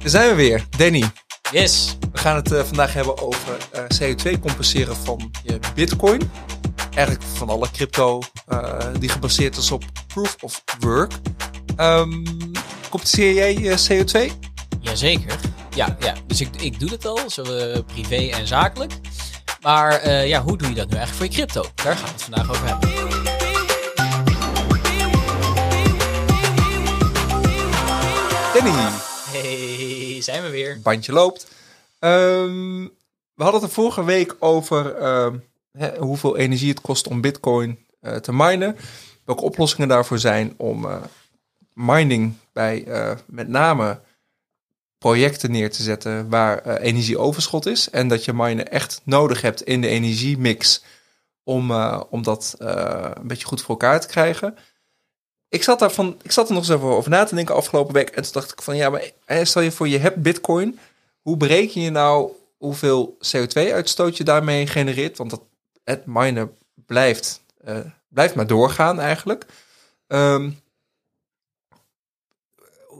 Daar zijn we weer. Danny, Yes. we gaan het eh, vandaag hebben over eh, CO2 compenseren van je bitcoin. Eigenlijk van alle crypto eh, die gebaseerd is op proof of work. Ehm compenseer jij je CO2? Jazeker. Ja, ja. dus ik, ik doe dat al, zowel privé en zakelijk. Maar ja, hoe doe je dat nu eigenlijk voor je crypto? Daar gaan we het vandaag over hebben. Danny, Hey, zijn we weer. bandje loopt. Ehm, we hadden het er vorige week over ehm, hè, hoeveel energie het kost om bitcoin eh, te minen. Welke oplossingen daarvoor zijn om eh, mining bij eh, met name projecten neer te zetten waar energieoverschot is. En dat je minen echt nodig hebt in de energiemix om, om dat een beetje goed voor elkaar te krijgen. Ik zat, daarvan, ik zat er nog eens even over na te denken afgelopen week. En toen dacht ik van ja, maar stel je voor je hebt bitcoin. Hoe bereken je nou hoeveel CO2-uitstoot je daarmee genereert? Want dat, het minen blijft, eh, blijft maar doorgaan eigenlijk. Ehm,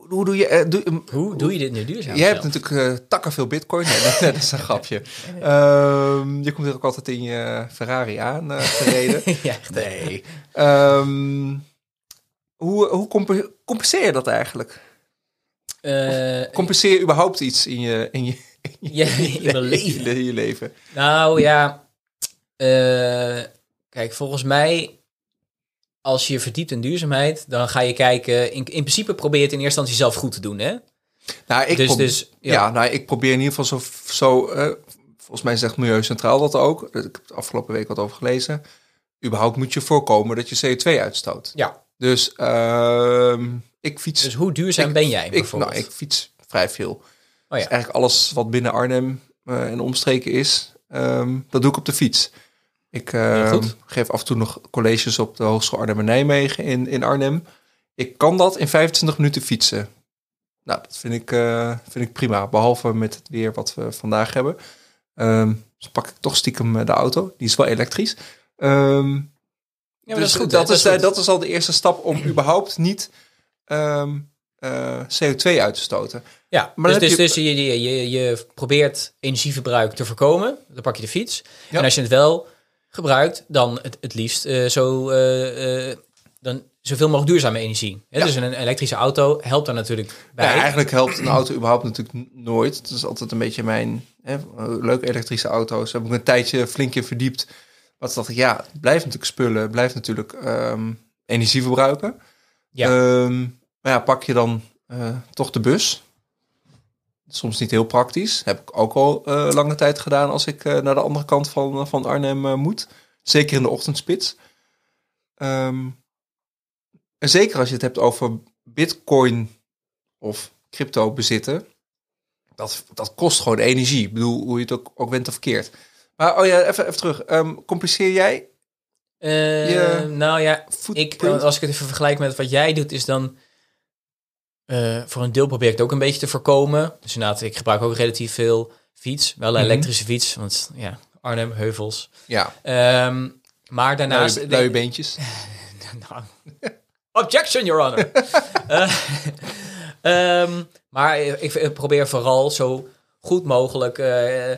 hoe- doe je... eh, doe, Hoe doe je dit nu duurzaam? Jij hebt zelf? natuurlijk eh, takken veel bitcoin. Nee, dat, is een grapje. Ehm, je komt er ook altijd in je Ferrari aan gereden. ja. Nee. Ehm, hoe hoe compe- compenseer je dat eigenlijk? Eh, Compenseer je überhaupt iets in je, in je, in je, Ja, in mijn leven. je leven? Nou ja, eh, kijk, volgens mij, als je verdiept in duurzaamheid, dan ga je kijken. In, in principe probeer je het in eerste instantie zelf goed te doen, hè? Nou, ik Dus- probeer, dus, ja. ja. nou, ik probeer in ieder geval zo, zo eh, volgens mij zegt Milieu Centraal dat ook. Ik heb het afgelopen week wat over gelezen. Überhaupt moet je voorkomen dat je CO2 uitstoot. Ja. Dus ehm, ik fiets. Dus hoe duurzaam ik- ben jij ik, bijvoorbeeld? nou, ik fiets vrij veel. oh Dus ja. eigenlijk alles wat binnen Arnhem eh, en omstreken is, ehm, dat doe ik op de fiets. Ik ehm, geef af en toe nog colleges op de Hogeschool Arnhem en Nijmegen in, in Arnhem. Ik kan dat in 25 minuten fietsen. Nou, dat vind ik, eh, vind ik prima. Behalve met het weer wat we vandaag hebben. Ehm dus pak ik toch stiekem eh, de auto. Die is wel elektrisch. Ehm, Ja, dus dat is goed. dat, is, dat is al de eerste stap om überhaupt niet ehm, eh, CO2 uit te stoten. Ja, Maar dus, dus, heb dus je, je, je, je probeert energieverbruik te voorkomen. Dan pak je de fiets. Ja. En als je het wel gebruikt, dan het, het liefst eh, zo, eh, dan zoveel mogelijk duurzame energie. Hè? Ja. Dus een elektrische auto helpt daar natuurlijk bij. Ja, eigenlijk helpt een auto überhaupt natuurlijk nooit. Het is altijd een beetje mijn hè, leuke elektrische auto's. Daar heb ik een tijdje flink in verdiept. Toen dacht ik, ja, het blijft natuurlijk spullen, het blijft natuurlijk ehm, energie verbruiken. Ja. Ehm, maar ja, pak je dan eh, toch de bus. Soms niet heel praktisch. Heb ik ook al eh, lange tijd gedaan als ik eh, naar de andere kant van, van Arnhem moet. Zeker in de ochtendspits. Ehm, en zeker als je het hebt over bitcoin of crypto bezitten. Dat, dat kost gewoon energie. Ik bedoel, hoe je het ook, ook bent of verkeerd. Maar oh ja, even, even terug. Ehm, compenseer jij Eh, Je nou ja, ik, footprint? als ik het even vergelijk met wat jij doet, is dan eh, voor een deel probeer ik het ook een beetje te voorkomen. Dus inderdaad, ik gebruik ook relatief veel fiets. Wel een Mhm. elektrische fiets, want ja, Arnhem, heuvels. ja, Ehm, maar daarnaast... luie, luie beentjes. Nou, objection, your honor. Eh, ehm, maar ik, ik probeer vooral zo goed mogelijk eh,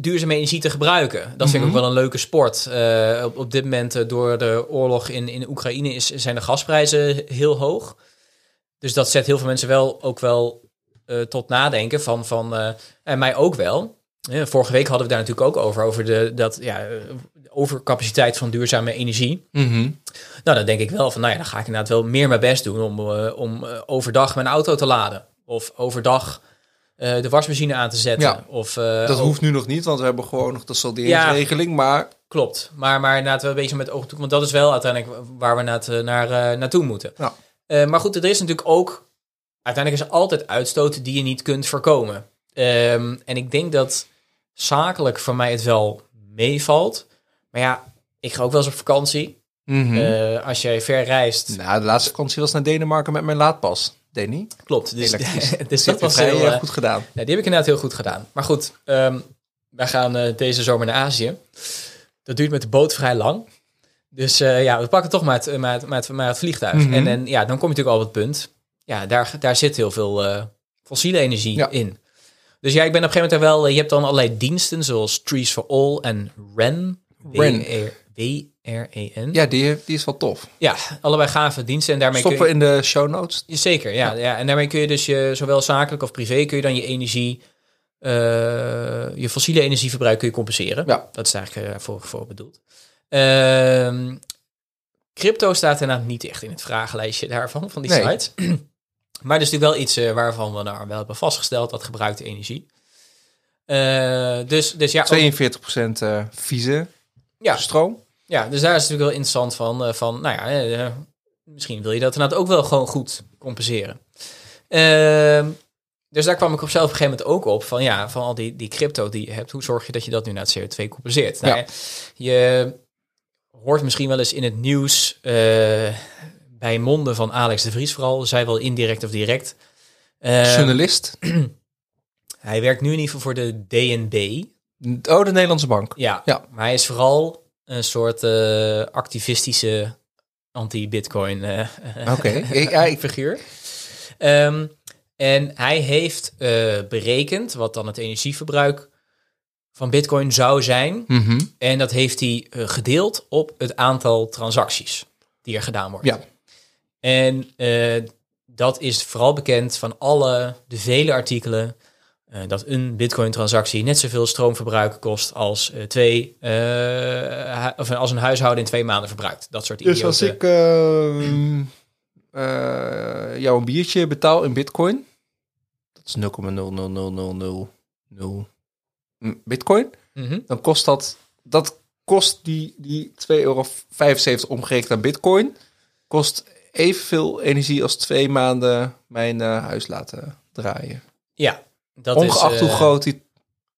duurzame energie te gebruiken. Dat vind ik ook wel een leuke sport. Eh, op, op dit moment, eh, door de oorlog in, in Oekraïne, is, zijn de gasprijzen heel hoog. Dus dat zet heel veel mensen wel ook wel eh, tot nadenken van, van en mij ook wel. Vorige week hadden we daar natuurlijk ook over, over de, dat, ja, overcapaciteit van duurzame energie. Mhm. Nou, dan denk ik wel van, nou ja, dan ga ik inderdaad wel meer mijn best doen om, om overdag mijn auto te laden. Of overdag eh, de wasmachine aan te zetten. Ja, of, eh, Dat hoeft nu nog niet, want we hebben gewoon nog de salderingsregeling. Maar Klopt, maar, maar inderdaad wel bezig met oog toe, want dat is wel uiteindelijk waar we naar, naar, eh, naartoe moeten. Ja. Maar goed, er is natuurlijk ook, uiteindelijk is er altijd uitstoot die je niet kunt voorkomen. Ehm, en ik denk dat zakelijk voor mij het wel meevalt. Maar ja, ik ga ook wel eens op vakantie. Mhm. Als jij ver reist, nou, de laatste vakantie was naar Denemarken met mijn laadpas. Danny, klopt. Dus, dus Zit dat was heel, eh, goed gedaan. Ja, die heb ik inderdaad heel goed gedaan. Maar goed, ehm, wij gaan eh, deze zomer naar Azië. Dat duurt met de boot vrij lang. Dus eh, ja, we pakken toch maar het, maar het, maar het, maar het vliegtuig. Mhm. en, en ja, dan kom je natuurlijk al op het punt. Ja, daar, daar zit heel veel, fossiele energie Ja. in. Dus ja, ik ben op een gegeven moment er wel... Je hebt dan allerlei diensten zoals Trees for All en REN. REN. W-R-E-N. Ja, die, die is wel tof. Ja, allebei gave diensten. En daarmee kun Stoppen je... in de show notes. Zeker, ja, ja. En daarmee kun je dus je, zowel zakelijk of privé... kun je dan je energie... eh, je fossiele energieverbruik kun je compenseren. Ja. Dat is eigenlijk eh, voor, voor bedoeld. Ehm, crypto staat inderdaad niet echt in het vragenlijstje daarvan, van die Nee. sites. maar dat is natuurlijk wel iets eh, waarvan we nou wel hebben vastgesteld, dat gebruikt energie. Dus, dus ja, ook- 42% eh vieze ja, stroom. Ja, dus daar is het natuurlijk wel interessant van, eh, van nou ja, eh, misschien wil je dat inderdaad ook wel gewoon goed compenseren. Ehm, dus daar kwam ik op zelf op een gegeven moment ook op van ja, van al die, die crypto die je hebt, hoe zorg je dat je dat nu naar het CO2 compenseert? Nou, Ja. je hoort misschien wel eens in het nieuws eh, bij monden van Alex de Vries vooral, zij wel indirect of direct. Eh, Journalist. hij werkt nu in ieder geval voor de DNB. Oh, de Nederlandse bank. Ja, Ja. maar hij is vooral een soort eh, activistische anti-Bitcoin eh, Oké. Ik- ja, ik- figuur. Ehm, en hij heeft eh, berekend wat dan het energieverbruik van Bitcoin zou zijn. Mhm. En dat heeft hij eh, gedeeld op het aantal transacties die er gedaan worden. Ja. En eh, dat is vooral bekend van alle de vele artikelen eh, dat een Bitcoin-transactie net zoveel stroomverbruik kost als eh, twee, eh, of als een huishouden in twee maanden verbruikt. Dat soort Dus als ik ehm, eh, jou een biertje betaal in bitcoin, dat is 0,00000 bitcoin, Mhm. dan kost dat, dat kost die, die 2,75 euro omgerekend aan bitcoin, kost evenveel energie als twee maanden mijn huis laten draaien. Ja, dat Ongeacht is, hoe eh, groot die,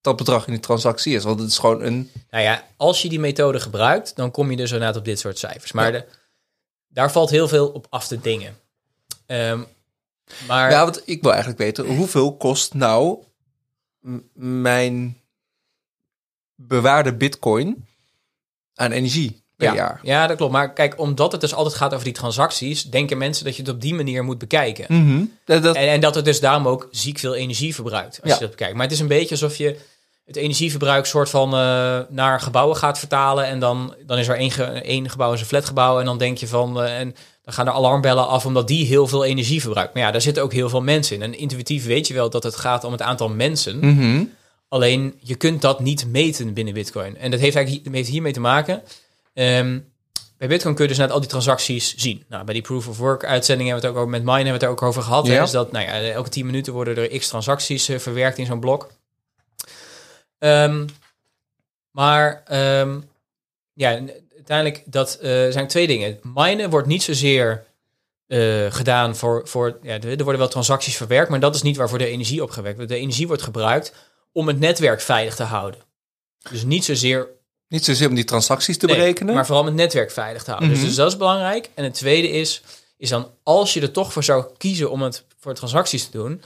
dat bedrag in die transactie is, want het is gewoon een... Nou ja, als je die methode gebruikt, dan kom je dus inderdaad op dit soort cijfers. Maar Ja. de, daar valt heel veel op af te dingen. Ehm, maar Ja, want ik wil eigenlijk weten, hoeveel kost nou mijn bewaarde bitcoin aan energie per ja, jaar? ja, dat klopt. Maar kijk, omdat het dus altijd gaat over die transacties, denken mensen dat je het op die manier moet bekijken. Mhm. Dat, dat, En, en dat het dus daarom ook ziek veel energie verbruikt, als Ja. je dat bekijkt. Maar het is een beetje alsof je het energieverbruik soort van eh, naar gebouwen gaat vertalen. En dan, dan is er één, ge, één gebouw is een flatgebouw. En dan denk je van, eh, en dan gaan er alarmbellen af omdat die heel veel energie verbruikt. Maar ja, daar zitten ook heel veel mensen in. En intuïtief weet je wel dat het gaat om het aantal mensen. Mhm. Alleen je kunt dat niet meten binnen Bitcoin. En dat heeft eigenlijk heeft hiermee te maken. Ehm, bij Bitcoin kun je dus net al die transacties zien. Nou, bij die proof of work uitzendingen hebben we het ook over met mine hebben we het er ook over gehad. Ja. Dus dat nou ja, elke 10 minuten worden er x transacties eh, verwerkt in zo'n blok. Ehm, maar ehm, ja, uiteindelijk dat eh, zijn twee dingen. Minen wordt niet zozeer eh, gedaan voor, voor ja, er er worden wel transacties verwerkt, maar dat is niet waarvoor de energie opgewekt wordt. De energie wordt gebruikt om het netwerk veilig te houden. Dus niet zozeer Niet zozeer om die transacties te nee, berekenen. maar vooral om het netwerk veilig te houden. Mhm. dus, dus dat is belangrijk. En het tweede is, is dan als je er toch voor zou kiezen om het voor transacties te doen,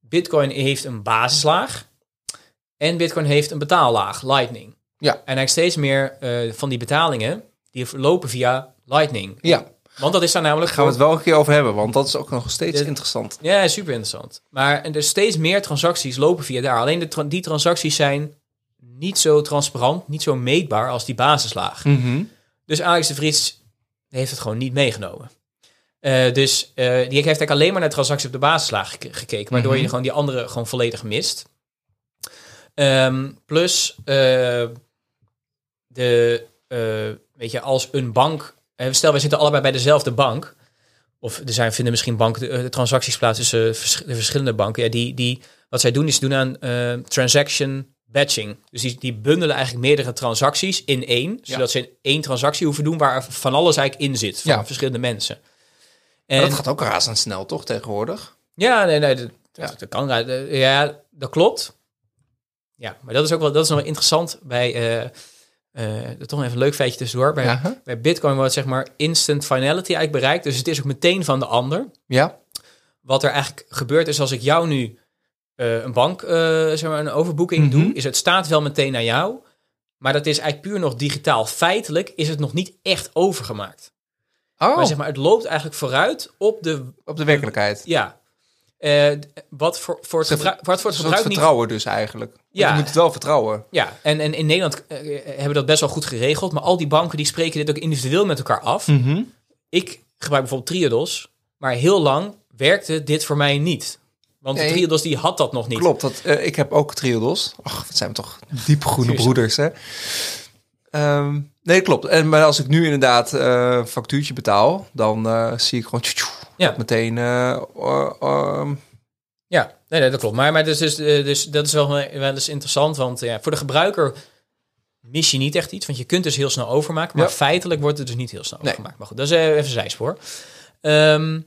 Bitcoin heeft een basislaag en Bitcoin heeft een betaallaag, Lightning. Ja. En eigenlijk steeds meer eh, van die betalingen die lopen via Lightning. Ja, Want dat is daar namelijk daar gaan we het wel een keer over hebben, want dat is ook nog steeds interessant. Ja, super interessant. Maar en er steeds meer transacties lopen via daar. Alleen de tra- die transacties zijn niet zo transparant, niet zo meetbaar als die basislaag. Mhm. Dus Alex de Vries heeft het gewoon niet meegenomen. Eh, dus eh, die heeft eigenlijk alleen maar naar transacties op de basislaag gek- gekeken, waardoor Mhm. je gewoon die andere gewoon volledig mist. Ehm, plus eh, de, weet je, als een bank, stel wij zitten allebei bij dezelfde bank, of er zijn, vinden misschien banken de, transacties plaats tussen vers- de verschillende banken. Ja, die, die, wat zij doen is doen aan transaction batching. Dus die, die bundelen eigenlijk meerdere transacties in één, zodat ze in één transactie hoeven doen waar van alles eigenlijk in zit van Ja. verschillende mensen. Maar En, dat gaat ook razendsnel, toch, tegenwoordig? ja, nee, nee, dat, Ja. dat, dat kan. Ja, dat klopt. Ja, maar dat is ook wel, dat is nog wel interessant bij, dat toch even een leuk feitje tussendoor. Bij, bij Bitcoin wordt zeg maar instant finality eigenlijk bereikt. Dus het is ook meteen van de ander. Ja. Wat er eigenlijk gebeurt is als ik jou nu eh, een bank, eh, zeg maar een overboeking Mhm. doe, is het staat wel meteen naar jou. Maar dat is eigenlijk puur nog digitaal. Feitelijk is het nog niet echt overgemaakt. Oh, Maar zeg maar, het loopt eigenlijk vooruit op de op de werkelijkheid. ja. eh, wat voor, voor het gebruik, wat voor het gebruik niet vertrouwen dus eigenlijk. Want Ja. Je moet het wel vertrouwen. Ja, en, en in Nederland hebben we dat best wel goed geregeld. Maar al die banken die spreken dit ook individueel met elkaar af. Mhm. Ik gebruik bijvoorbeeld Triodos. Maar heel lang werkte dit voor mij niet. Want Nee. de Triodos die had dat nog niet. Klopt, dat, eh, ik heb ook Triodos. Ach, wat zijn we toch diepgroene broeders, hè? Ehm, nee, klopt. En, maar als ik nu inderdaad eh, een factuurtje betaal, dan eh, zie ik gewoon tjoe, tjoe, Ja. meteen... eh, eh, ehm, Ja, nee, nee, dat klopt. Maar, maar dus, dus, dus dat is wel, wel eens interessant. Want ja, voor de gebruiker mis je niet echt iets. Want je kunt dus heel snel overmaken. Maar Ja. feitelijk wordt het dus niet heel snel Nee. overgemaakt. Maar goed, dat is even zijspoor. Ehm,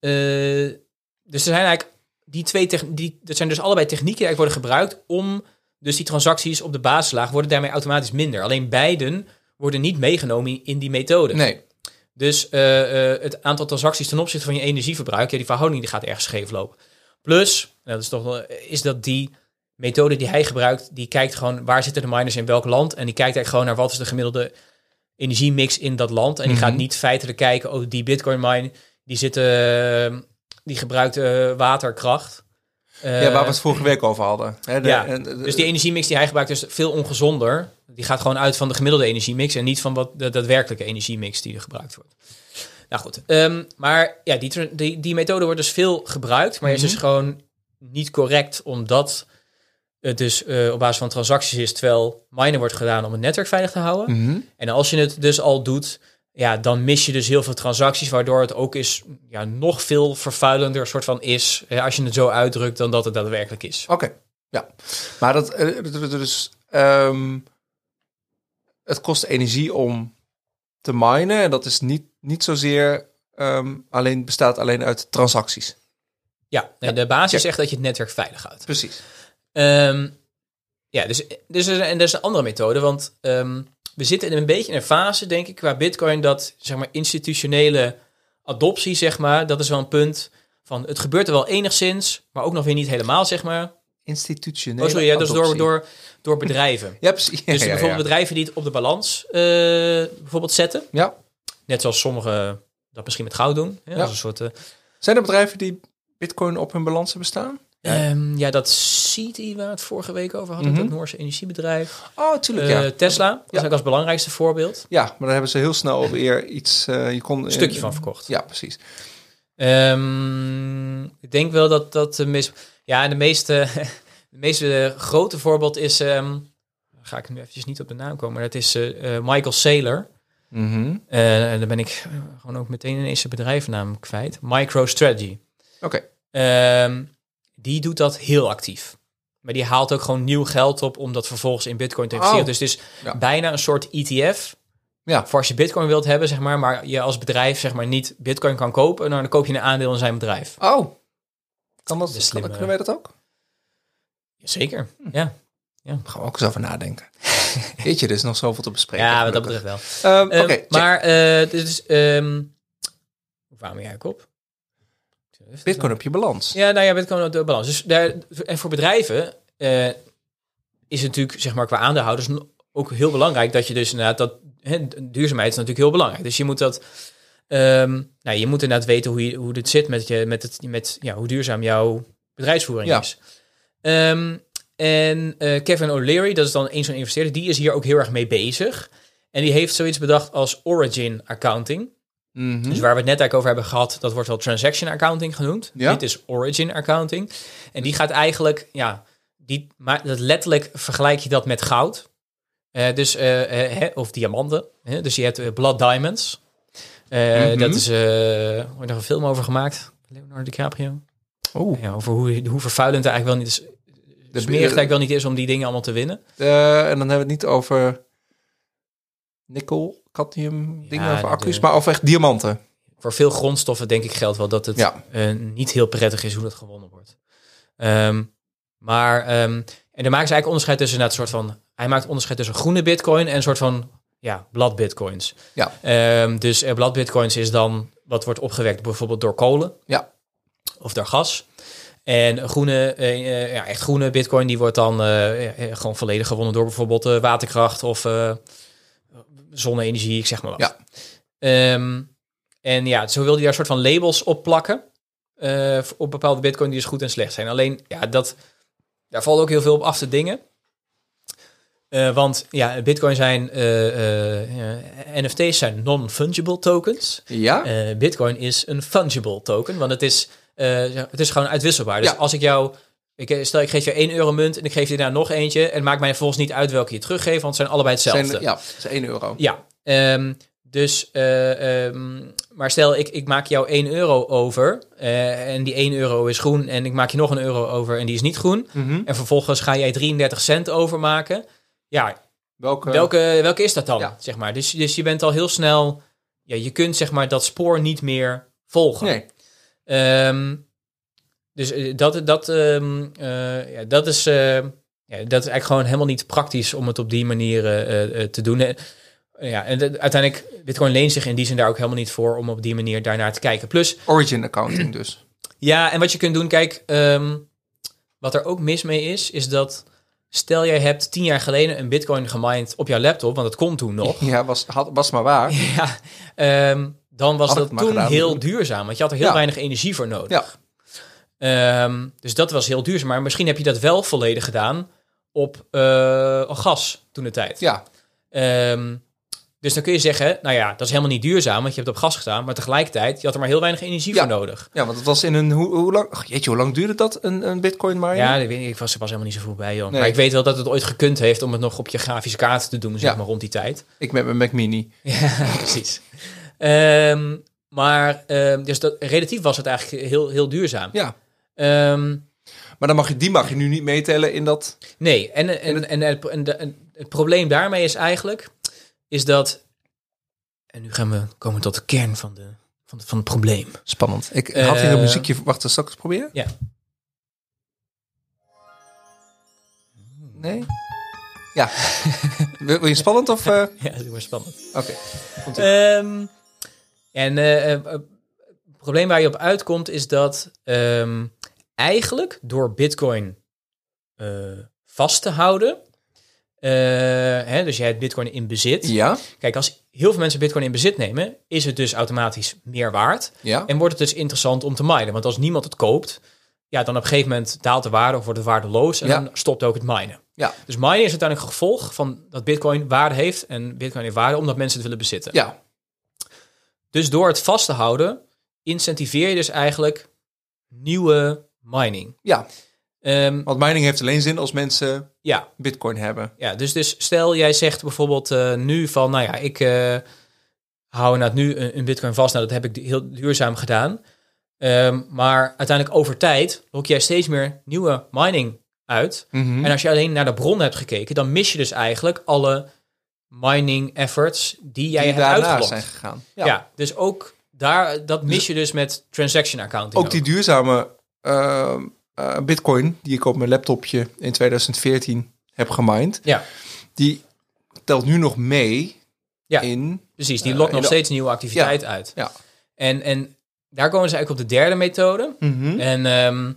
eh, dus er zijn eigenlijk die twee techn- die, dat zijn dus allebei technieken die eigenlijk worden gebruikt om dus die transacties op de basislaag worden daarmee automatisch minder. Alleen beiden worden niet meegenomen in die methode. nee, Dus eh, eh, het aantal transacties ten opzichte van je energieverbruik, ja, die verhouding die gaat ergens scheef lopen. Plus, nou, dat is, toch, is dat die methode die hij gebruikt, die kijkt gewoon waar zitten de miners in welk land. En die kijkt eigenlijk gewoon naar wat is de gemiddelde energiemix in dat land. En die Mhm. gaat niet feitelijk kijken, oh, die bitcoin mine, die, zit, eh, die gebruikt eh, waterkracht. Eh, ja, waar we het vorige week over hadden. Hè, de- ja, de- dus die energiemix die hij gebruikt is veel ongezonder. Die gaat gewoon uit van de gemiddelde energiemix en niet van wat de daadwerkelijke energiemix die er gebruikt wordt. Nou goed, ehm, maar ja, die, die, die methode wordt dus veel gebruikt, maar is dus gewoon niet correct omdat het dus eh, op basis van transacties is, terwijl minen wordt gedaan om het netwerk veilig te houden. Mhm. En als je het dus al doet, ja, dan mis je dus heel veel transacties, waardoor het ook is ja, nog veel vervuilender soort van is, als je het zo uitdrukt, dan dat het daadwerkelijk is. Oké, ja. Maar dat, eh, dus, ehm, het kost energie om te minen. En dat is niet, niet zozeer ehm, alleen, bestaat alleen uit transacties. Ja, nee, de basis zegt dat je het netwerk veilig houdt. Precies. Ehm, ja, dus, dus en dat is een andere methode, want we zitten in een beetje in een fase, denk ik, qua Bitcoin, dat zeg maar institutionele adoptie, zeg maar, dat is wel een punt van het gebeurt er wel enigszins, maar ook nog weer niet helemaal, zeg maar. Institutionele Oh, sorry, ja, dus door, door, door bedrijven. Ja, precies. Ja, Dus ja, bijvoorbeeld bedrijven die het op de balans eh, bijvoorbeeld zetten. Ja. Net zoals sommigen dat misschien met goud doen. Ja, Ja. Als een soort, eh, Zijn er bedrijven die bitcoin op hun balans hebben staan? Ehm, ja, dat CITI, waar het vorige week over hadden, Mhm. dat Noorse energiebedrijf. Oh, tuurlijk, Eh, ja. Tesla, dat is Ja. ook als belangrijkste voorbeeld. Ja, maar daar hebben ze heel snel weer iets... eh, je kon Een stukje van verkocht. Ja, precies. Ehm, ik denk wel dat dat de meest... Ja, de meeste, de meeste grote voorbeeld is... ehm, ga ik nu eventjes niet op de naam komen, maar dat is eh, Michael Saylor. Mhm. En dan ben ik gewoon ook meteen ineens zijn bedrijfnaam kwijt. MicroStrategy. Oké. Die doet dat heel actief. Maar die haalt ook gewoon nieuw geld op om dat vervolgens in bitcoin te investeren. Oh. Dus het is Ja. bijna een soort ETF. Ja. Voor als je bitcoin wilt hebben, zeg maar, maar je als bedrijf zeg maar niet bitcoin kan kopen, nou, dan koop je een aandeel in zijn bedrijf. Oh. Kan dat, kan, slimme- kunnen wij dat ook? Zeker. Hm. Ja, Daar gaan we ook eens over nadenken. Weet je, er is nog zoveel te bespreken. ja wat dat betreft wel. Ehm, Ehm, Oké, check. maar eh dus, hoe kwamen we eigenlijk op? Bitcoin op je balans. Ja, nou ja, Bitcoin op de balans. Dus daar, en voor bedrijven eh, is het natuurlijk, zeg maar, qua aandeelhouders ook heel belangrijk dat je dus inderdaad dat duurzaamheid is natuurlijk heel belangrijk. Dus je moet dat, ehm, nou, je moet inderdaad weten hoe je hoe dit zit met je, met het, met ja, hoe duurzaam jouw bedrijfsvoering Ja. is. Ehm, en eh, Kevin O'Leary, dat is dan een zo'n investeerder, die is hier ook heel erg mee bezig. En die heeft zoiets bedacht als origin accounting. Mhm. Dus waar we het net eigenlijk over hebben gehad, dat wordt wel transaction accounting genoemd. Ja. Dit is origin accounting. En die gaat eigenlijk, ja, die, maar dat letterlijk vergelijk je dat met goud. Eh, dus, eh, eh, of diamanten. Dus je hebt blood diamonds. Mhm. Dat is, er wordt nog een film over gemaakt. Leonardo DiCaprio. Oeh. Ja, over hoe, hoe vervuilend het eigenlijk wel niet is. De- smerig eigenlijk wel niet is om die dingen allemaal te winnen. En dan hebben we het niet over nikkel, cadmium, dingen Ja, de- accu's, maar over echt diamanten. Voor veel grondstoffen denk ik geldt wel dat het Ja. eh, niet heel prettig is hoe dat gewonnen wordt. Ehm, maar, ehm, en daar maken ze eigenlijk onderscheid tussen een soort van, hij maakt onderscheid tussen groene bitcoin en een soort van, ja, blad bitcoins. Ja. Ehm, dus eh, blad bitcoins is dan wat wordt opgewekt bijvoorbeeld door kolen. Ja. Of door gas. En groene, eh, eh, ja, echt groene bitcoin, die wordt dan eh, eh, gewoon volledig gewonnen door bijvoorbeeld eh, waterkracht of eh, zonne-energie, ik zeg maar wat. Ja. Ehm, en ja, zo wil hij daar soort van labels op plakken. eh, op bepaalde bitcoin die dus goed en slecht zijn. Alleen, ja, dat, daar valt ook heel veel op af te dingen. Eh, want ja, bitcoin zijn, eh, NFT's zijn non-fungible tokens. Ja? Bitcoin is een fungible token, want het is, het is gewoon uitwisselbaar. Dus Ja. als ik jou, ik, stel ik geef je 1 euro munt en ik geef je daar nog eentje. En het maakt mij volgens niet uit welke je teruggeeft, want het zijn allebei hetzelfde. Zijn, ja, is 1 euro. Ja, ehm, dus, eh, ehm, maar stel ik, ik maak jou 1 euro over eh, en die 1 euro is groen en ik maak je nog een euro over en die is niet groen. Mhm. En vervolgens ga jij 33 cent overmaken. Ja, Welke? welke, welke is dat dan? Ja. Zeg maar. dus, dus je bent al heel snel, ja, je kunt zeg maar dat spoor niet meer volgen. Nee. Ehm, dus eh, dat, dat, ehm, eh, ja, dat, is, eh, ja, dat is eigenlijk gewoon helemaal niet praktisch om het op die manier te doen. Ja, en de- uiteindelijk, Bitcoin leent zich in die zin daar ook helemaal niet voor om op die manier daarnaar te kijken. Plus, Origin accounting dus. ja, en wat je kunt doen, kijk, ehm, wat er ook mis mee is, is dat stel jij hebt tien jaar geleden een Bitcoin gemined op jouw laptop, want dat kon toen nog. Ja, was, had, was maar waar. Ja, ehm, dan was Had dat toen gedaan, heel duurzaam, want je had er heel Ja. weinig energie voor nodig. Ja. Ehm, dus dat was heel duurzaam. Maar misschien heb je dat wel volledig gedaan op eh, gas toen de tijd. Ja, Ehm, dus dan kun je zeggen, nou ja, dat is helemaal niet duurzaam, want je hebt op gas gedaan. Maar tegelijkertijd, je had er maar heel weinig energie Ja. voor nodig. ja want het was in een... Hoe, hoe lang... Jeetje, hoe lang duurde dat, een, een bitcoin miner? Ja, dat weet ik, ik was er pas helemaal niet zo veel bij, joh. Nee. Maar ik weet wel dat het ooit gekund heeft om het nog op je grafische kaart te doen, zeg Ja. maar, rond die tijd. Ik met mijn Mac Mini. Ja, precies. Ehm, maar dus dat, relatief was het eigenlijk heel, heel duurzaam. Ja. Ehm, Maar dan mag je, die mag je nu niet meetellen in dat... nee, en, en, en, het, en, de- en het probleem daarmee is eigenlijk, is dat, en nu gaan we komen tot de kern van, de, van, de, van het probleem. Spannend. Ik Eh, had hier een muziekje... Wacht, zal ik het proberen? Ja. Nee? Ja. wil, je spannend of... eh? Ja, is maar spannend. Oké. Ehm, en eh, eh, het probleem waar je op uitkomt is dat ehm, eigenlijk door Bitcoin eh, vast te houden, eh, hè, dus jij hebt Bitcoin in bezit. ja, Kijk, als heel veel mensen Bitcoin in bezit nemen, is het dus automatisch meer waard. ja. En wordt het dus interessant om te minen. Want als niemand het koopt, ja, dan op een gegeven moment daalt de waarde of wordt het waardeloos en Ja. dan stopt ook het minen. Ja. Dus mining is uiteindelijk een gevolg van dat Bitcoin waarde heeft en Bitcoin heeft waarde omdat mensen het willen bezitten. Ja, Dus door het vast te houden, incentiveer je dus eigenlijk nieuwe mining. ja. Ehm, Want mining heeft alleen zin als mensen ja, bitcoin hebben. ja, dus, dus stel jij zegt bijvoorbeeld eh, nu van, nou ja, ik eh, hou nou nu een, een bitcoin vast. Nou, dat heb ik heel duurzaam gedaan. Ehm, maar uiteindelijk over tijd lok jij steeds meer nieuwe mining uit. Mhm. En als je alleen naar de bron hebt gekeken, dan mis je dus eigenlijk alle mining efforts die jij die hebt uitgelokt. zijn gegaan. Ja. dus ook daar, dat mis je dus met transaction accounting. Ook die duurzame eh, eh, bitcoin die ik op mijn laptopje in 2014 heb gemined, Ja, die telt nu nog mee Ja. in... precies. Die Eh, lokt nog de- steeds nieuwe activiteit uit. Ja. En, en daar komen ze eigenlijk op de derde methode. Mhm. En ehm,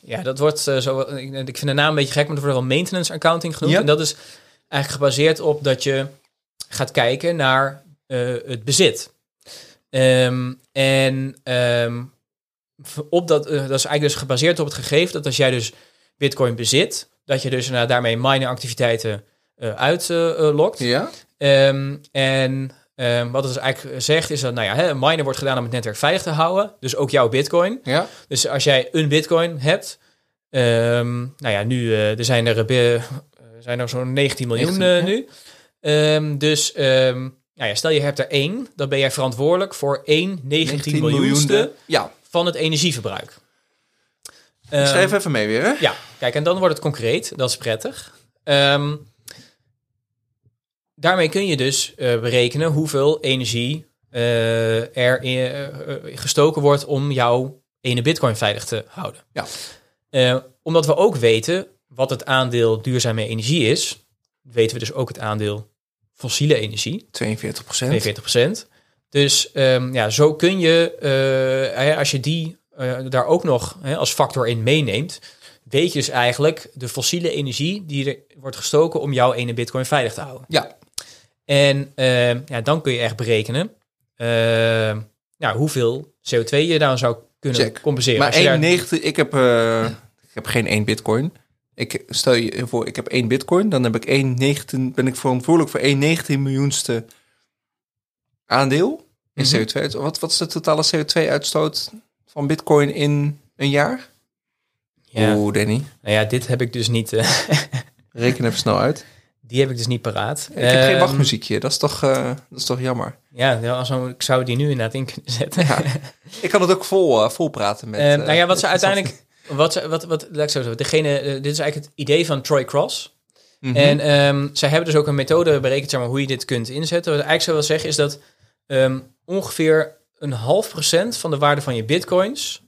ja, dat wordt eh, zo. Ik, ik vind de naam een beetje gek, maar dat wordt wel maintenance accounting genoemd. Ja. En dat is eigenlijk gebaseerd op dat je gaat kijken naar het bezit. Ehm, en ehm, op dat, eh, dat is eigenlijk dus gebaseerd op het gegeven dat als jij dus Bitcoin bezit, dat je dus daarmee mining activiteiten eh uitlokt. Ja? Ehm, en ehm, wat het dus eigenlijk zegt is dat, nou ja, hè, een miner wordt gedaan om het netwerk veilig te houden. Dus ook jouw bitcoin. Ja? Dus als jij een bitcoin hebt, ehm, nou ja, nu eh, er zijn er, eh, zijn er zo'n 19 miljoen 19, eh, ja. nu. Dus nou ja, stel je hebt er één, dan ben jij verantwoordelijk voor 1 19, miljoenste miljoende. Ja, van het energieverbruik. ik Ehm, schrijf even mee weer, hè? ja, kijk, en dan wordt het concreet. Dat is prettig. Ehm, daarmee kun je dus eh, berekenen hoeveel energie eh, er in, eh, gestoken wordt om jouw ene bitcoin veilig te houden. Ja. Omdat we ook weten wat het aandeel duurzame energie is, weten we dus ook het aandeel fossiele energie. 42% 42%. Dus ehm, ja, zo kun je, eh, als je die eh, daar ook nog hè, als factor in meeneemt, weet je dus eigenlijk de fossiele energie die er wordt gestoken om jouw ene bitcoin veilig te houden. Ja, En ehm, ja, dan kun je echt berekenen ehm, ja, hoeveel CO2 je dan zou kunnen Check. compenseren. Maar Als je daar- 1,90, ik heb, eh, ik heb geen 1 bitcoin. Ik stel je voor, ik heb 1 bitcoin, dan heb ik 1,19, ben ik verantwoordelijk voor 1,19 miljoenste aandeel in Mhm. CO2. Wat, wat is de totale CO2-uitstoot van bitcoin in een jaar? ja. Oeh, Danny, Nou ja, dit heb ik dus niet. eh, reken even snel uit. die heb ik dus niet paraat. Ik heb geen Ehm, wachtmuziekje, dat is toch, eh, dat is toch jammer. Ja, ja, als we- ik zou die nu inderdaad in kunnen zetten. Ja. Ik kan het ook vol, eh, vol praten met... Ehm, eh, nou ja, wat ze uiteindelijk. Wat, ze- wat, wat, laat ik zo zeggen. Degene, dit is eigenlijk het idee van Troy Cross. Mhm. En ehm, zij hebben dus ook een methode berekend, zeg maar, hoe je dit kunt inzetten. Wat ik eigenlijk zou wil zeggen is dat ehm, ongeveer een half procent van de waarde van je bitcoins.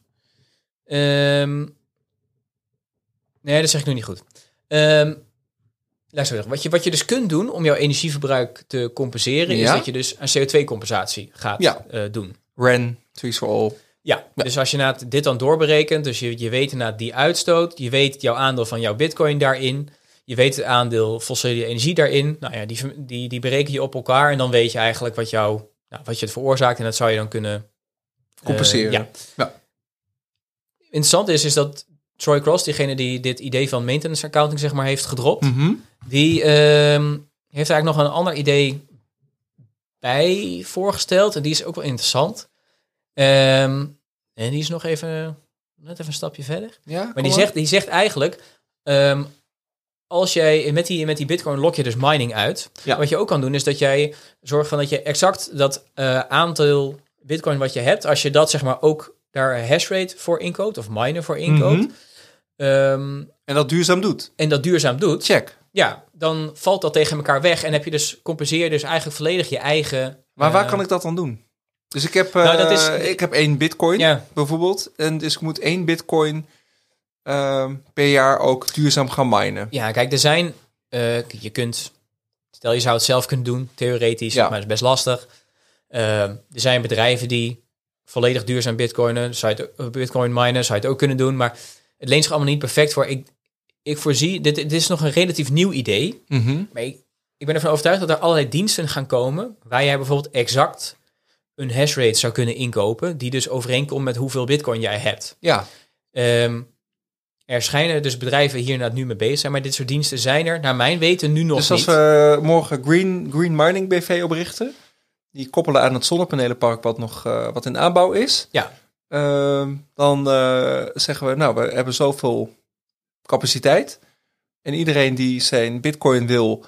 ehm, nee, dat zeg ik nu niet goed. Zo zeggen. Wat je, wat je dus kunt doen om jouw energieverbruik te compenseren, is Ja. dat je dus aan CO2-compensatie gaat Ja. eh, doen. Ren, Trees for All. Ja, dus als je na dit dan doorberekent, dus je, je weet inderdaad die uitstoot, je weet jouw aandeel van jouw bitcoin daarin, je weet het aandeel fossiele energie daarin, nou ja, die, die, die bereken je op elkaar en dan weet je eigenlijk wat, jou, nou, wat je het veroorzaakt en dat zou je dan kunnen eh, Compenseren. ja. Ja. Interessant is, is dat Troy Cross, diegene die dit idee van maintenance accounting zeg maar heeft gedropt, Mhm. die ehm, heeft eigenlijk nog een ander idee bij voorgesteld. En die is ook wel interessant. Ehm, en die is nog even, net even een stapje verder. Ja, Maar die zegt, die zegt eigenlijk, ehm, als jij met die, met die bitcoin lok je dus mining uit. Ja. Wat je ook kan doen is dat jij zorgt van dat je exact dat eh, aantal bitcoin wat je hebt, als je dat zeg maar ook daar hashrate voor inkoopt of miner voor inkoopt. Mhm. ehm, En dat duurzaam doet. en dat duurzaam doet, Check. ja, dan valt dat tegen elkaar weg en heb je dus compenseer dus eigenlijk volledig je eigen. Maar waar eh, kan ik dat dan doen? Dus ik heb, eh, Nou, dat is- ik heb één bitcoin Ja, bijvoorbeeld. En dus ik moet één bitcoin ehm, per jaar ook duurzaam gaan minen. ja, kijk, er zijn. eh, je kunt. Stel je zou het zelf kunnen doen, theoretisch, Ja. maar dat is best lastig. Eh, er zijn bedrijven die volledig duurzaam bitcoinen, zou je het, ook- bitcoin minen, zou je het ook kunnen doen, maar het leent zich allemaal niet perfect voor. Ik, ik voorzie, dit, dit is nog een relatief nieuw idee, Mhm. maar ik, ik ben ervan overtuigd dat er allerlei diensten gaan komen waar jij bijvoorbeeld exact een hashrate zou kunnen inkopen, die dus overeenkomt met hoeveel bitcoin jij hebt. Ja, Ehm, er schijnen dus bedrijven hier inderdaad nu mee bezig zijn, maar dit soort diensten zijn er, naar mijn weten, nu nog dus als niet. we morgen Green, Green Mining BV oprichten, die koppelen aan het zonnepanelenpark wat nog eh, wat in aanbouw is. Ja. Ehm, dan eh, zeggen we, nou, we hebben zoveel capaciteit. En iedereen die zijn bitcoin wil,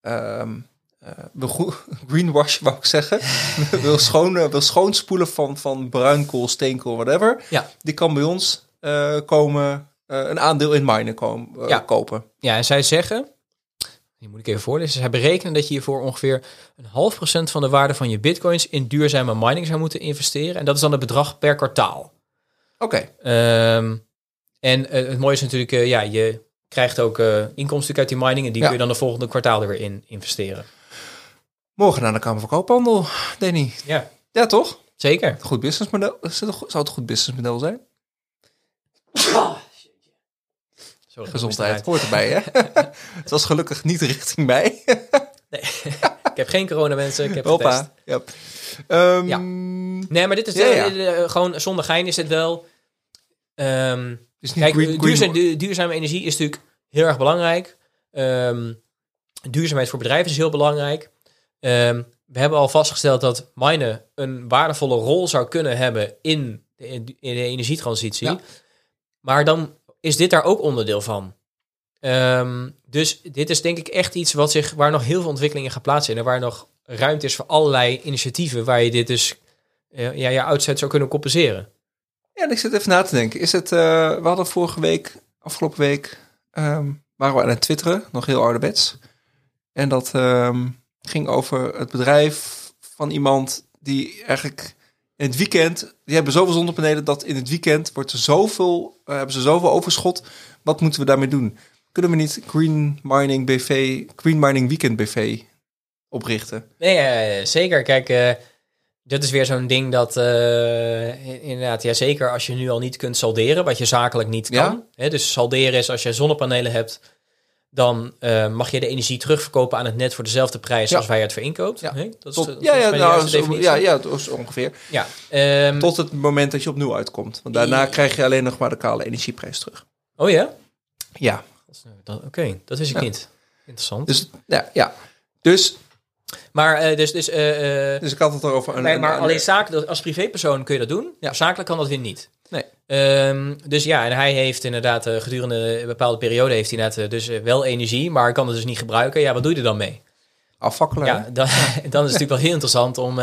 ehm eh, wil greenwash, wou ik zeggen, wil, schoon, wil schoonspoelen van, van bruinkool, steenkool, whatever. Ja. Die kan bij ons komen, een aandeel in minen komen, eh, Ja. kopen. Ja, en zij zeggen, die moet ik even voorlezen, zij berekenen dat je hiervoor ongeveer een half procent van de waarde van je bitcoins in duurzame mining zou moeten investeren. En dat is dan het bedrag per kwartaal. Oké, Ehm, en eh, het mooie is natuurlijk, eh, ja, je krijgt ook eh, inkomsten uit die mining en die Ja. kun je dan de volgende kwartaal er weer in investeren. morgen naar de Kamer van Koophandel, Danny. Ja, Ja, toch? zeker. Goed businessmodel. Zou het een goed businessmodel zijn? Gezondheid hoort erbij, hè? het was gelukkig niet richting mij. Ik heb geen corona mensen, ik heb. Hoppa. Ja. Ehm, Ja. Nee, maar dit is Ja, eh, eh, gewoon zonder gein is het wel. Ehm, is Kijk, green, duurzaam, duurzame energie is natuurlijk heel erg belangrijk. Ehm, duurzaamheid voor bedrijven is heel belangrijk. We hebben al vastgesteld dat minen een waardevolle rol zou kunnen hebben in de, in de energietransitie. Ja. Maar dan is dit daar ook onderdeel van. Ehm, dus dit is denk ik echt iets wat zich, waar nog heel veel ontwikkelingen gaan plaatsvinden. Waar nog ruimte is voor allerlei initiatieven waar je dit dus eh, ja, je uitzet zou kunnen compenseren. Ja, en ik zit even na te denken. Is het, eh, we hadden vorige week, afgelopen week, ehm, waren we aan het twitteren, nog heel ouderwets. En dat ehm, ging over het bedrijf van iemand die eigenlijk in het weekend, die hebben zoveel zonnepanelen dat in het weekend wordt er zoveel, eh, hebben ze zoveel overschot. Wat moeten we daarmee doen? Kunnen we niet Green Mining BV, Green Mining Weekend BV oprichten? Nee, eh, zeker. Kijk, eh dit is weer zo'n ding dat in- inderdaad, ja, zeker als je nu al niet kunt salderen, wat je zakelijk niet Ja. kan. Hè, dus salderen is als je zonnepanelen hebt, dan eh, mag je de energie terugverkopen aan het net voor dezelfde prijs Ja. als je het voor inkoopt. Ja. Nee? Dat is, Tot, eh, ja, ja, de nou, zo- ja, ja, is ongeveer. Ja, ehm, Tot het moment dat je op nul uitkomt. Want daarna Ja. krijg je alleen nog maar de kale energieprijs terug. Oh ja? Ja, Oké, dat wist ik Ja. niet. Interessant. dus ja. ja. Dus, maar eh, dus, dus, dus ik had het erover. Een, nee, maar een- alleen zakelijk, als privépersoon kun je dat doen. Ja. Zakelijk kan dat weer niet. Nee. Ehm, dus ja, en hij heeft inderdaad eh, gedurende een bepaalde periode heeft hij inderdaad eh, dus eh, wel energie, maar kan het dus niet gebruiken. Ja, wat doe je er dan mee? afvakkelen. Ja, dan, dan is het natuurlijk wel heel interessant om.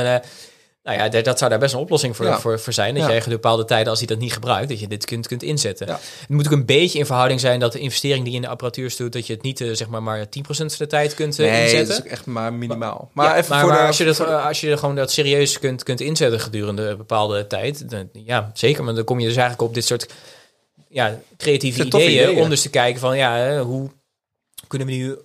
Eh, nou ja, dat zou daar best een oplossing voor, Ja. voor, voor zijn. Dat Ja. jij gedurende bepaalde tijden, als hij dat niet gebruikt, dat je dit kunt, kunt inzetten. Ja. Het moet ook een beetje in verhouding zijn dat de investering die je in de apparatuur doet, dat je het niet eh, zeg maar, maar 10% van de tijd kunt eh, nee, dat inzetten. is echt maar minimaal. Maar even maar, voor maar de... als je dat, eh, als je gewoon dat serieus kunt, kunt inzetten gedurende een bepaalde tijd, dan, ja, zeker. Maar dan kom je dus eigenlijk op dit soort ja, creatieve ideeën, ideeën. om dus te kijken van ja, hè, hoe kunnen we nu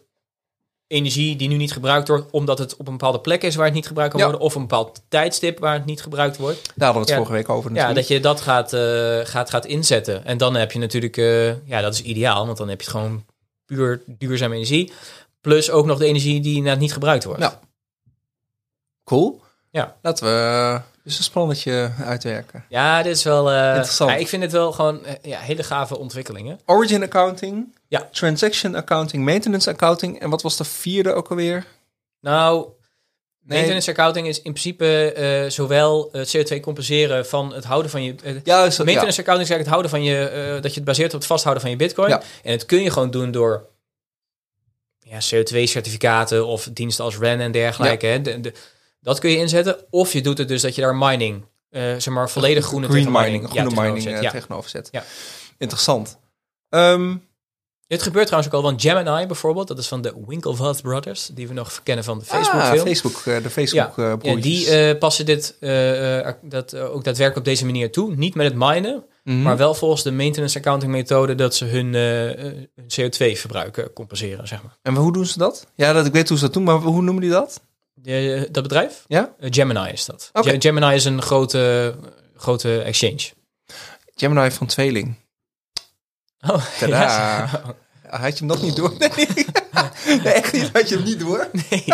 energie die nu niet gebruikt wordt, omdat het op een bepaalde plek is waar het niet gebruikt kan Ja. worden, of een bepaald tijdstip waar het niet gebruikt wordt. Daar hadden we het Ja. vorige week over Ja, dat je dat gaat, eh, gaat, gaat inzetten. En dan heb je natuurlijk, eh, ja, dat is ideaal, want dan heb je gewoon puur duurzame energie. Plus ook nog de energie die inderdaad niet gebruikt wordt. Ja. Cool. Ja. Laten we dus een spannetje uitwerken. Ja, dit is wel. eh, Interessant. ja, ik vind het wel gewoon ja, hele gave ontwikkelingen. Origin accounting. Ja. Transaction accounting, maintenance accounting. En wat was de vierde ook alweer? Nou, Nee. maintenance accounting is in principe eh, zowel het CO2 compenseren van het houden van je. eh, Ja, zo, maintenance accounting is eigenlijk het houden van je. eh, dat je het baseert op het vasthouden van je Bitcoin. Ja. En het kun je gewoon doen door. Ja, CO2-certificaten of diensten als REN en dergelijke. Hè, de, de- dat kun je inzetten. Of je doet het dus dat je daar mining, eh, zeg maar, volledig groene green mining, groene mining zet. eh, Ja. tegenover zet. Ja. Interessant. Ehm, Dit gebeurt trouwens ook al, want Gemini bijvoorbeeld, dat is van de Winklevoss Brothers, die we nog kennen van de Facebook ah, film. Facebook, eh, de Facebook Ja, eh, broertjes. die eh, passen dit eh, eh, dat, eh, ook daadwerkelijk op deze manier toe. Niet met het minen, Mhm. maar wel volgens de maintenance accounting methode dat ze hun, eh, eh, hun CO2-verbruik eh, compenseren, zeg maar. En hoe doen ze dat? Ja, dat, ik weet hoe ze dat doen, maar hoe noemen die dat? De- dat bedrijf? Ja? Eh, Gemini is dat. Ge- Gemini is een grote, grote exchange. Gemini van Tweeling. Oh, Tadaa. ja. Had je hem nog niet door? Nee, nee echt niet. Had je hem niet door? Nee.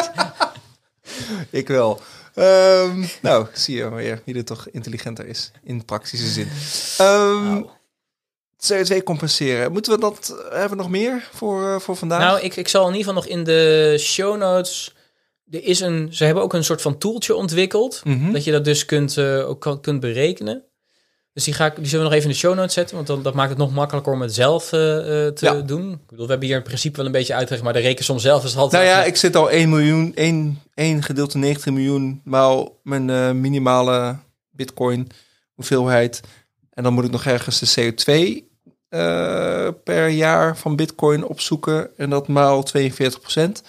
Ik wel. Ehm, nou, zie je weer wie er toch intelligenter is in praktische zin. Ehm, Nou. CO2 compenseren. Moeten we dat, hebben we nog meer voor, eh, voor vandaag? Nou, ik, ik zal in ieder geval nog in de show notes. Er is een, ze hebben ook een soort van tooltje ontwikkeld. Mhm. Dat je dat dus kunt, eh, ook kan, kunt berekenen. Dus die, ga ik, die zullen we nog even in de show notes zetten. Want dan, dat maakt het nog makkelijker om het zelf eh, eh, te Ja. doen. Ik bedoel, we hebben hier in principe wel een beetje uitgelegd. Maar de rekensom zelf is altijd... Nou ja, ik zit al 1 miljoen, 1, 1 gedeeld in 90 miljoen maal mijn eh, minimale bitcoin hoeveelheid. En dan moet ik nog ergens de CO2 eh, per jaar van bitcoin opzoeken. En dat maal 42 procent.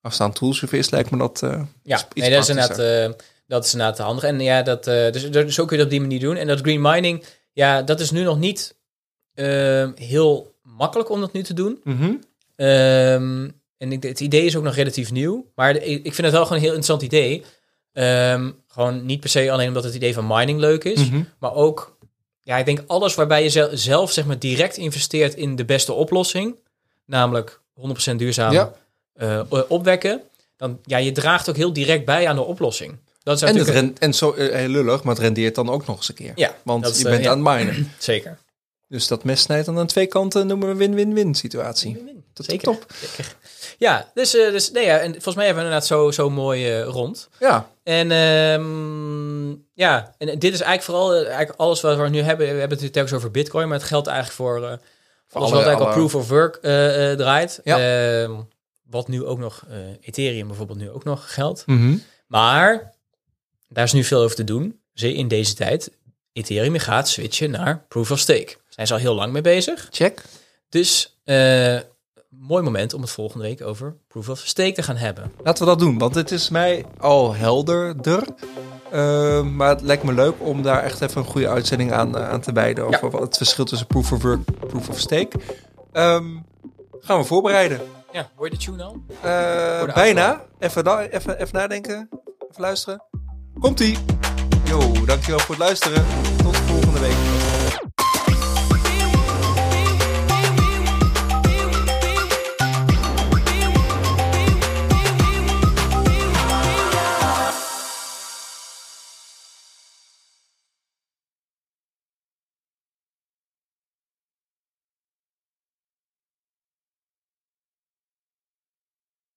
Als het aan toolservice lijkt me dat Ja, nee, dat, is inderdaad, dat is inderdaad handig. En ja, dat, eh, dus, dus zo kun je dat op die manier doen. En dat green mining, ja, dat is nu nog niet eh, heel makkelijk om dat nu te doen. Mhm. Ehm, en ik, het idee is ook nog relatief nieuw. Maar de- ik vind het wel gewoon een heel interessant idee. Ehm, gewoon niet per se alleen omdat het idee van mining leuk is. Mhm. Maar ook, ja, ik denk alles waarbij je zel- zelf zeg maar direct investeert in de beste oplossing. Namelijk 100% duurzaam Ja. eh, opwekken. Dan, ja, je draagt ook heel direct bij aan de oplossing. Dat En, het natuurlijk ren- en zo eh, heel lullig, maar het rendeert dan ook nog eens een keer. Ja, Want is, je eh, bent ja. aan het minen. zeker. Dus dat mes snijdt dan aan twee kanten noemen we win-win-win situatie. Dat is Zeker. top. Zeker. Ja, dus, eh, dus nee, ja, en volgens mij hebben we inderdaad zo, zo mooi rond. Ja, En ehm, ja, en dit is eigenlijk vooral eigenlijk alles wat we nu hebben. We hebben het nu telkens over Bitcoin, maar het geldt eigenlijk voor, voor alles alle- wat eigenlijk alle- al proof of work draait. Ja. Ehm, wat nu ook nog, Ethereum bijvoorbeeld nu ook nog geldt. Mhm. Maar daar is nu veel over te doen. Zeker in deze tijd. Ethereum gaat switchen naar proof of stake. Zijn ze al heel lang mee bezig. check. Dus eh, mooi moment om het volgende week over proof of stake te gaan hebben. Laten we dat doen, want het is mij al helderder. Uh, maar het lijkt me leuk om daar echt even een goede uitzending aan, uh, aan te wijden. Over Ja. wat het verschil tussen proof of work en proof of stake. Um, gaan we voorbereiden. Ja, hoor je de tune al? Uh, bijna. Even, even, even nadenken. Even luisteren. Komt-ie. Yo, dankjewel voor het luisteren. Tot volgende week.